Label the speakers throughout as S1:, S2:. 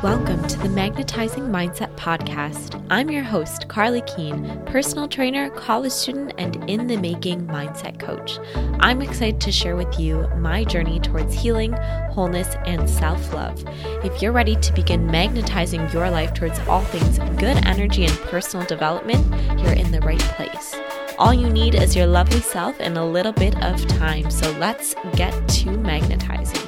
S1: Welcome to the Magnetizing Mindset Podcast. I'm your host, Karlie Kuehn, personal trainer, college student, and in the making mindset coach. I'm excited to share with you my journey towards healing, wholeness, and self love. If you're ready to begin magnetizing your life towards all things good energy and personal development, you're in the right place. All you need is your lovely self and a little bit of time. So let's get to magnetizing.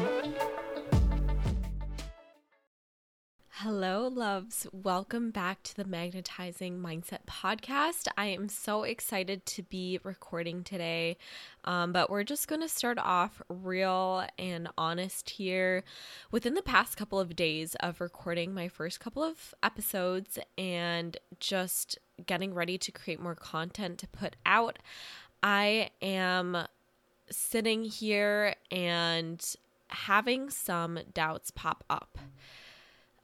S1: Hello, loves. Welcome back to the Magnetizing Mindset Podcast. I am so excited to be recording today, um, but we're just going to start off real and honest here. Within the past couple of days of recording my first couple of episodes and just getting ready to create more content to put out, I am sitting here and having some doubts pop up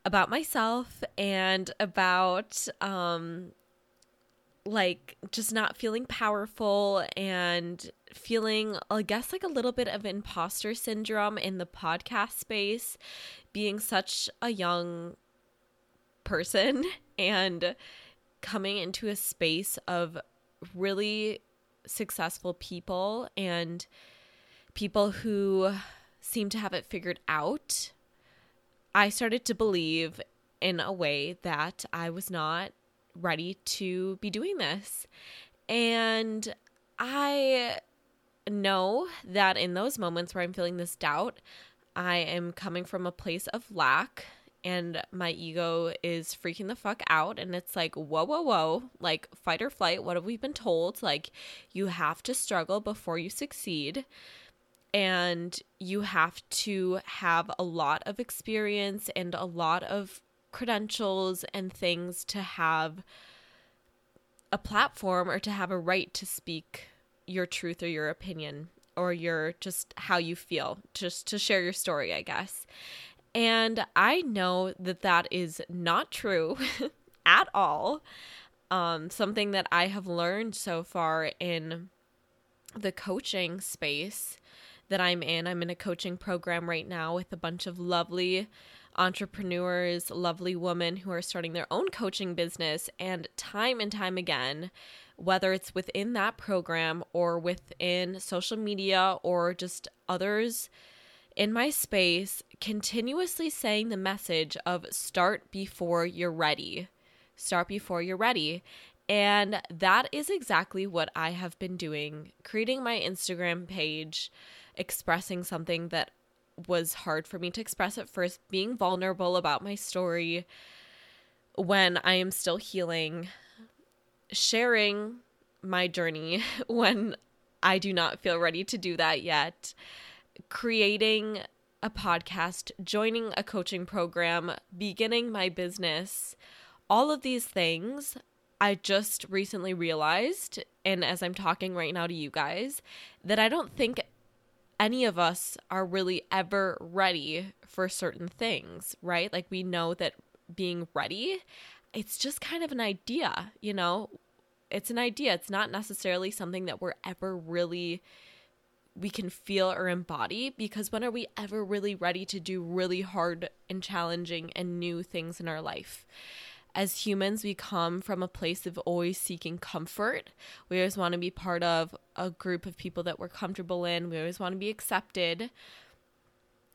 S1: about myself and about um like just not feeling powerful and feeling i guess like a little bit of imposter syndrome in the podcast space being such a young person and coming into a space of really successful people and people who seem to have it figured out I started to believe in a way that I was not ready to be doing this. And I know that in those moments where I'm feeling this doubt, I am coming from a place of lack and my ego is freaking the fuck out. And it's like, whoa, whoa, whoa, like fight or flight. What have we been told? Like, you have to struggle before you succeed and you have to have a lot of experience and a lot of credentials and things to have a platform or to have a right to speak your truth or your opinion or your just how you feel just to share your story i guess. And i know that that is not true at all. Um something that i have learned so far in the coaching space that I'm in. I'm in a coaching program right now with a bunch of lovely entrepreneurs, lovely women who are starting their own coaching business. And time and time again, whether it's within that program or within social media or just others in my space, continuously saying the message of start before you're ready. Start before you're ready. And that is exactly what I have been doing, creating my Instagram page, expressing something that was hard for me to express at first, being vulnerable about my story when I am still healing, sharing my journey when I do not feel ready to do that yet, creating a podcast, joining a coaching program, beginning my business, all of these things I just recently realized, and as I'm talking right now to you guys, that I don't think any of us are really ever ready for certain things, right? Like we know that being ready, it's just kind of an idea, you know? It's an idea. It's not necessarily something that we're ever really we can feel or embody because when are we ever really ready to do really hard and challenging and new things in our life? As humans, we come from a place of always seeking comfort. We always want to be part of a group of people that we're comfortable in. We always want to be accepted.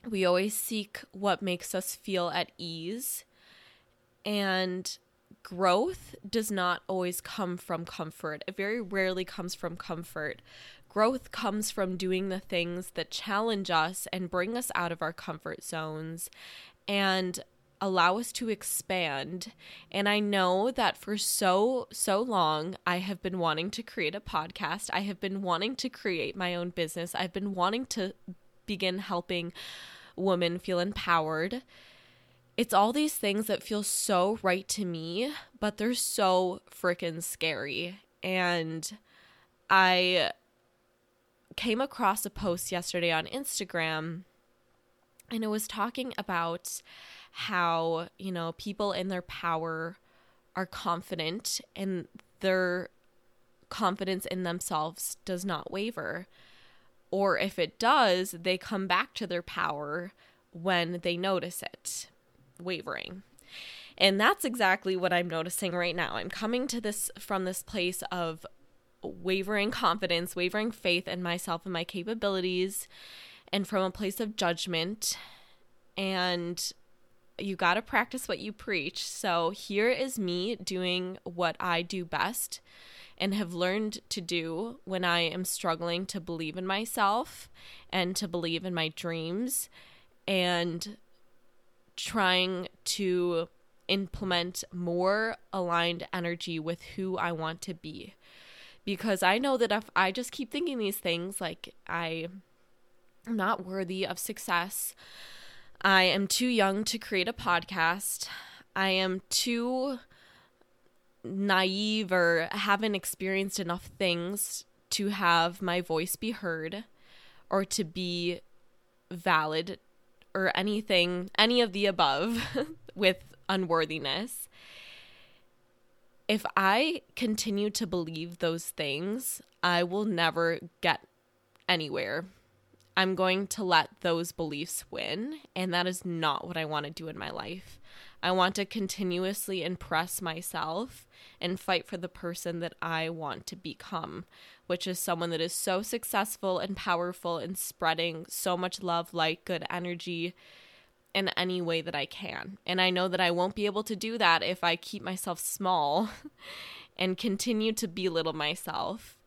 S1: We always seek what makes us feel at ease. And growth does not always come from comfort. It very rarely comes from comfort. Growth comes from doing the things that challenge us and bring us out of our comfort zones and allow us to expand. And I know that for so, so long, I have been wanting to create a podcast. I have been wanting to create my own business. I've been wanting to begin helping women feel empowered. It's all these things that feel so right to me, but they're so freaking scary. And I came across a post yesterday on Instagram and it was talking about how, you know, people in their power are confident and their confidence in themselves does not waver. Or if it does, they come back to their power when they notice it, wavering. And that's exactly what I'm noticing right now. I'm coming to this from this place of wavering confidence, wavering faith in myself and my capabilities, and from a place of judgment. And you got to practice what you preach. So here is me doing what I do best and have learned to do when I am struggling to believe in myself and to believe in my dreams and trying to implement more aligned energy with who I want to be. Because I know that if I just keep thinking these things, like I am not worthy of success, I am too young to create a podcast, I am too naive or haven't experienced enough things to have my voice be heard or to be valid or anything, any of the above with unworthiness. If I continue to believe those things, I will never get anywhere. I'm going to let those beliefs win, and that is not what I want to do in my life. I want to continuously impress myself and fight for the person that I want to become, which is someone that is so successful and powerful and spreading so much love, light, good energy in any way that I can. And I know that I won't be able to do that if I keep myself small and continue to belittle myself.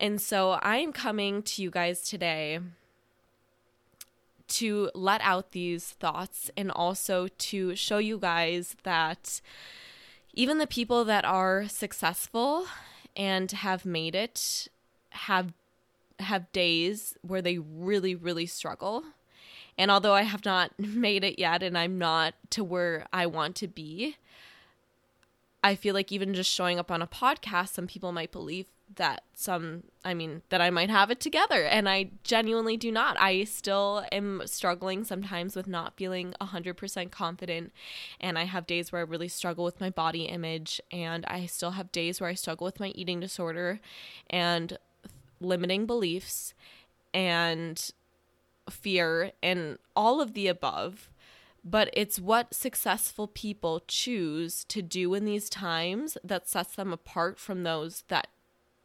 S1: And so I am coming to you guys today to let out these thoughts and also to show you guys that even the people that are successful and have made it have have days where they really really struggle. And although i have not made it yet and i'm not to where i want to be i feel like even just showing up on a podcast some people might believe that some i mean that i might have it together and i genuinely do not. I still am struggling sometimes with not feeling 100% confident and i have days where i really struggle with my body image and i still have days where i struggle with my eating disorder and limiting beliefs and fear and all of the above. But it's what successful people choose to do in these times that sets them apart from those that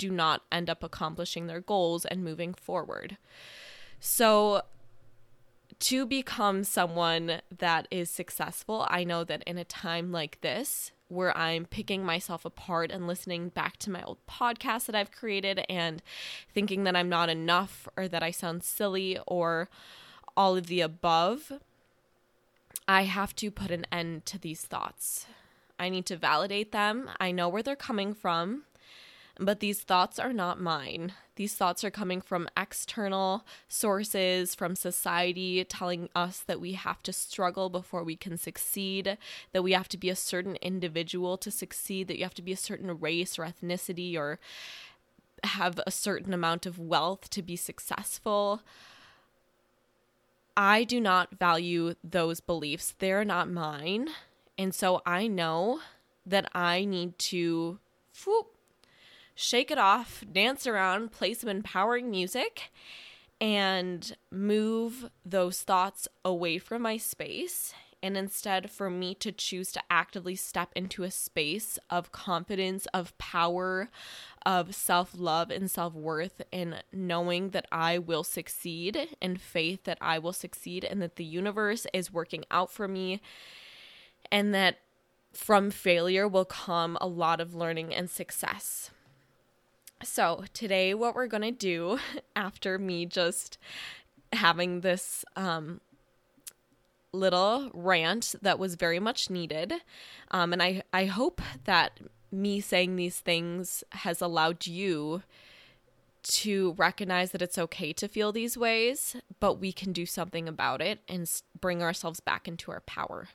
S1: do not end up accomplishing their goals and moving forward. So, to become someone that is successful, I know that in a time like this, where I'm picking myself apart and listening back to my old podcast that I've created and thinking that I'm not enough or that I sound silly or all of the above, I have to put an end to these thoughts. I need to validate them. I know where they're coming from. But these thoughts are not mine. These thoughts are coming from external sources, from society telling us that we have to struggle before we can succeed, that we have to be a certain individual to succeed, that you have to be a certain race or ethnicity or have a certain amount of wealth to be successful. I do not value those beliefs. They're not mine. And so I know that I need to whoop, shake it off, dance around, play some empowering music, and move those thoughts away from my space. And instead, for me to choose to actively step into a space of confidence, of power, of self love and self worth, and knowing that I will succeed, and faith that I will succeed, and that the universe is working out for me, and that from failure will come a lot of learning and success. So, today, what we're going to do after me just having this um, little rant that was very much needed, um, and I, I hope that me saying these things has allowed you to recognize that it's okay to feel these ways, but we can do something about it and bring ourselves back into our power.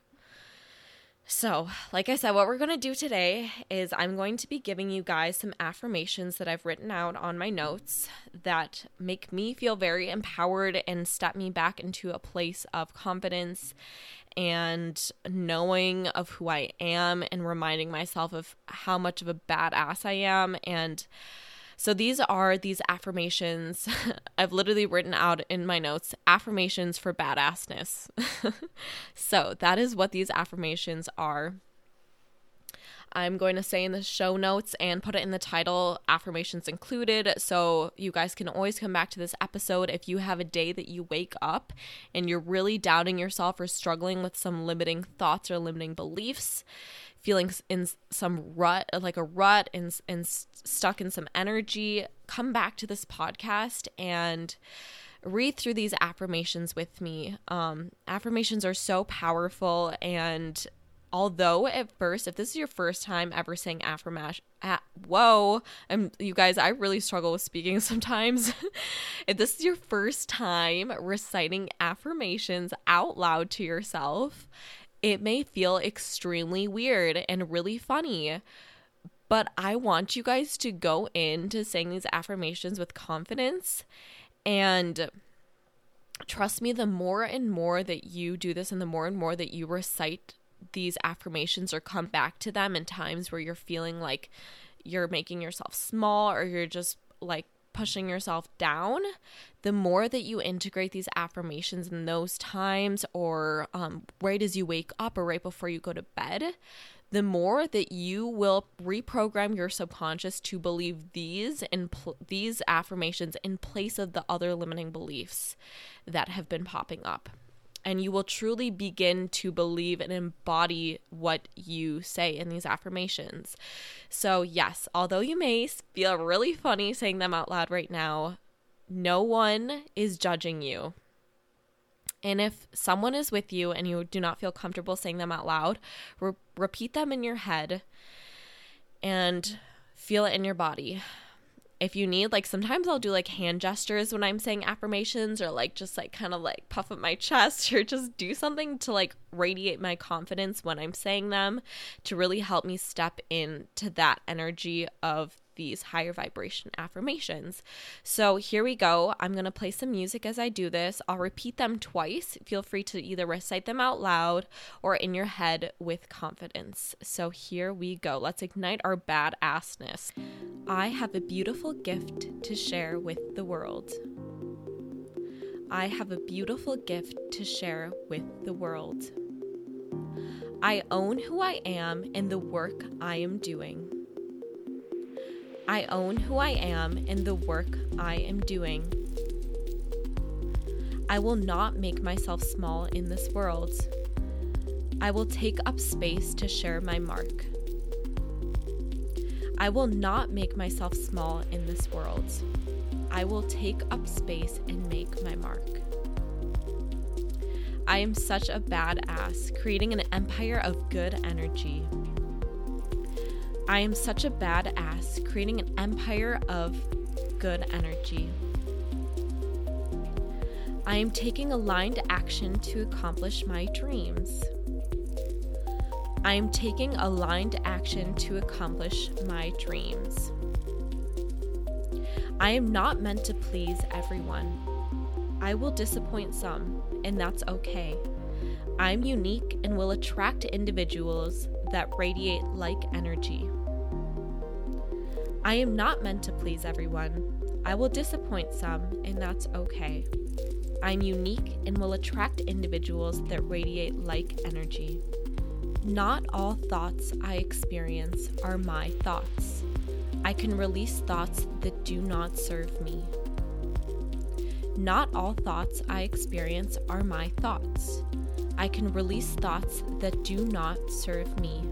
S1: So, like I said, what we're going to do today is I'm going to be giving you guys some affirmations that I've written out on my notes that make me feel very empowered and step me back into a place of confidence and knowing of who I am and reminding myself of how much of a badass I am and So these are these affirmations. I've literally written out in my notes affirmations for badassness. so that is what these affirmations are. I'm going to say in the show notes and put it in the title, affirmations included. So you guys can always come back to this episode if you have a day that you wake up and you're really doubting yourself or struggling with some limiting thoughts or limiting beliefs feeling in some rut, like a rut, and and stuck in some energy, come back to this podcast and read through these affirmations with me. Um, affirmations are so powerful, and although at first, if this is your first time ever saying affirmation, ah, whoa, I'm you guys, I really struggle with speaking sometimes. if this is your first time reciting affirmations out loud to yourself, it may feel extremely weird and really funny. But I want you guys to go into saying these affirmations with confidence and trust me, the more and more that you do this and the more and more that you recite these affirmations or come back to them in times where you're feeling like you're making yourself small or you're just like pushing yourself down, the more that you integrate these affirmations in those times or um, right as you wake up or right before you go to bed, the more that you will reprogram your subconscious to believe these and pl- these affirmations in place of the other limiting beliefs that have been popping up and you will truly begin to believe and embody what you say in these affirmations. So, yes, although you may feel really funny saying them out loud right now, no one is judging you. And if someone is with you and you do not feel comfortable saying them out loud, re- repeat them in your head and feel it in your body if you need like sometimes I'll do like hand gestures when I'm saying affirmations or like just like kind of like puff up my chest or just do something to like radiate my confidence when I'm saying them to really help me step into that energy of these higher vibration affirmations. So here we go. I'm going to play some music as I do this. I'll repeat them twice. Feel free to either recite them out loud or in your head with confidence. So here we go. Let's ignite our badassness. I have a beautiful gift to share with the world. I have a beautiful gift to share with the world. I own who I am and the work I am doing. I own who I am and the work I am doing. I will not make myself small in this world. I will take up space to share my mark. I will not make myself small in this world. I will take up space and make my mark. I am such a badass, creating an empire of good energy. I am such a badass, creating an empire of good energy. I am taking aligned action to accomplish my dreams. I am taking aligned action to accomplish my dreams. I am not meant to please everyone. I will disappoint some, and that's okay. I'm unique and will attract individuals that radiate like energy. I am not meant to please everyone. I will disappoint some, and that's okay. I'm unique and will attract individuals that radiate like energy. Not all thoughts I experience are my thoughts. I can release thoughts that do not serve me. Not all thoughts I experience are my thoughts. I can release thoughts that do not serve me.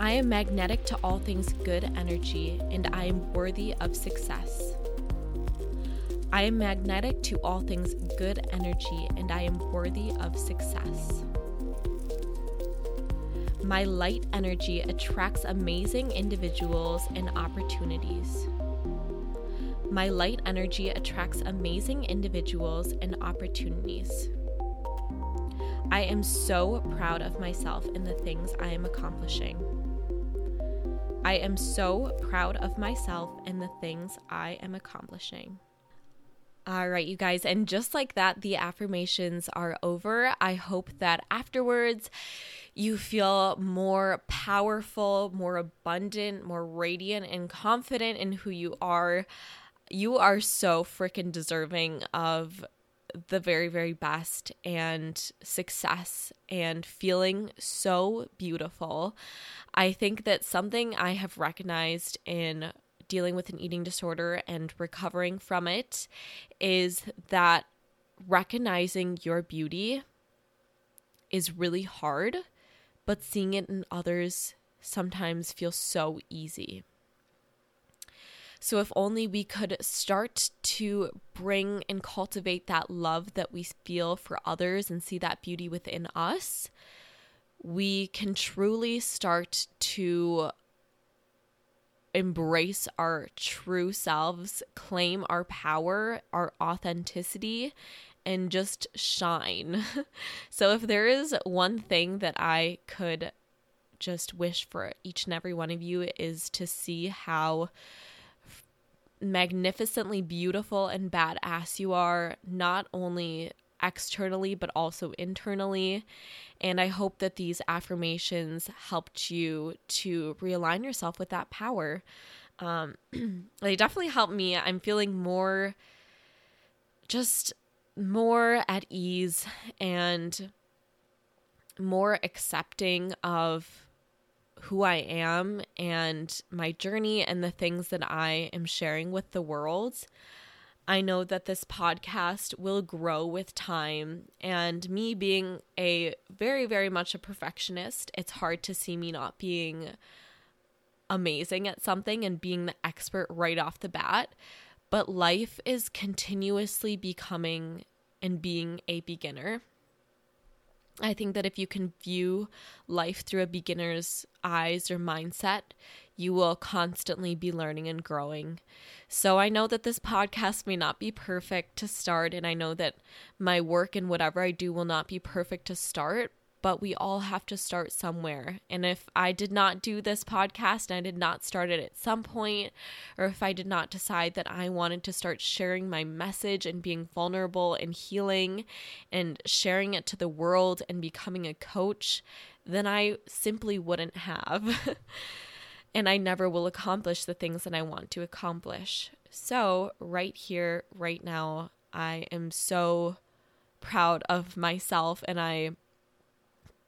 S1: I am magnetic to all things good energy, and I am worthy of success. I am magnetic to all things good energy, and I am worthy of success. My light energy attracts amazing individuals and opportunities. My light energy attracts amazing individuals and opportunities. I am so proud of myself and the things I am accomplishing. I am so proud of myself and the things I am accomplishing. All right, you guys. And just like that, the affirmations are over. I hope that afterwards you feel more powerful, more abundant, more radiant, and confident in who you are. You are so freaking deserving of the very, very best and success and feeling so beautiful. I think that something I have recognized in dealing with an eating disorder and recovering from it is that recognizing your beauty is really hard, but seeing it in others sometimes feels so easy. So, if only we could start to bring and cultivate that love that we feel for others and see that beauty within us, we can truly start to embrace our true selves, claim our power, our authenticity, and just shine. so, if there is one thing that I could just wish for each and every one of you, is to see how magnificently beautiful and badass you are, not only externally but also internally. And I hope that these affirmations helped you to realign yourself with that power. Um, they definitely helped me. I'm feeling more, just more at ease and more accepting of who I am and my journey and the things that I am sharing with the world. I know that this podcast will grow with time. And me being a very, very much a perfectionist, it's hard to see me not being amazing at something and being the expert right off the bat. But life is continuously becoming and being a beginner. I think that if you can view life through a beginner's eyes or mindset, you will constantly be learning and growing. So I know that this podcast may not be perfect to start, and I know that my work and whatever I do will not be perfect to start, but we all have to start somewhere. And if I did not do this podcast and I did not start it at some point, or if I did not decide that I wanted to start sharing my message and being vulnerable and healing and sharing it to the world and becoming a coach, then I simply wouldn't have. and I never will accomplish the things that I want to accomplish. So, right here, right now, I am so proud of myself and I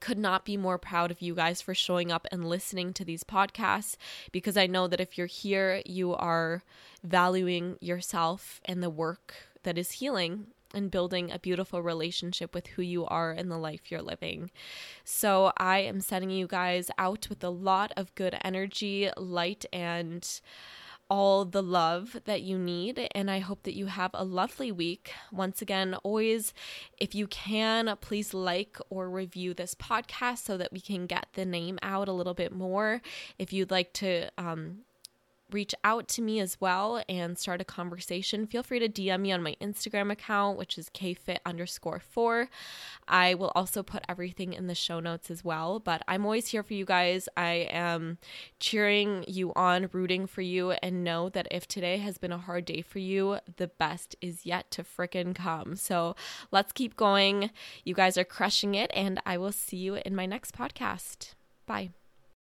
S1: could not be more proud of you guys for showing up and listening to these podcasts because I know that if you're here, you are valuing yourself and the work that is healing and building a beautiful relationship with who you are and the life you're living. So, I am sending you guys out with a lot of good energy, light, and all the love that you need. And I hope that you have a lovely week. Once again, always, if you can, please like or review this podcast so that we can get the name out a little bit more. If you'd like to, um, reach out to me as well and start a conversation, feel free to DM me on my Instagram account, which is kfit underscore four. I will also put everything in the show notes as well. But I'm always here for you guys. I am cheering you on, rooting for you, and know that if today has been a hard day for you, the best is yet to frickin' come. So let's keep going. You guys are crushing it, and I will see you in my next podcast. Bye.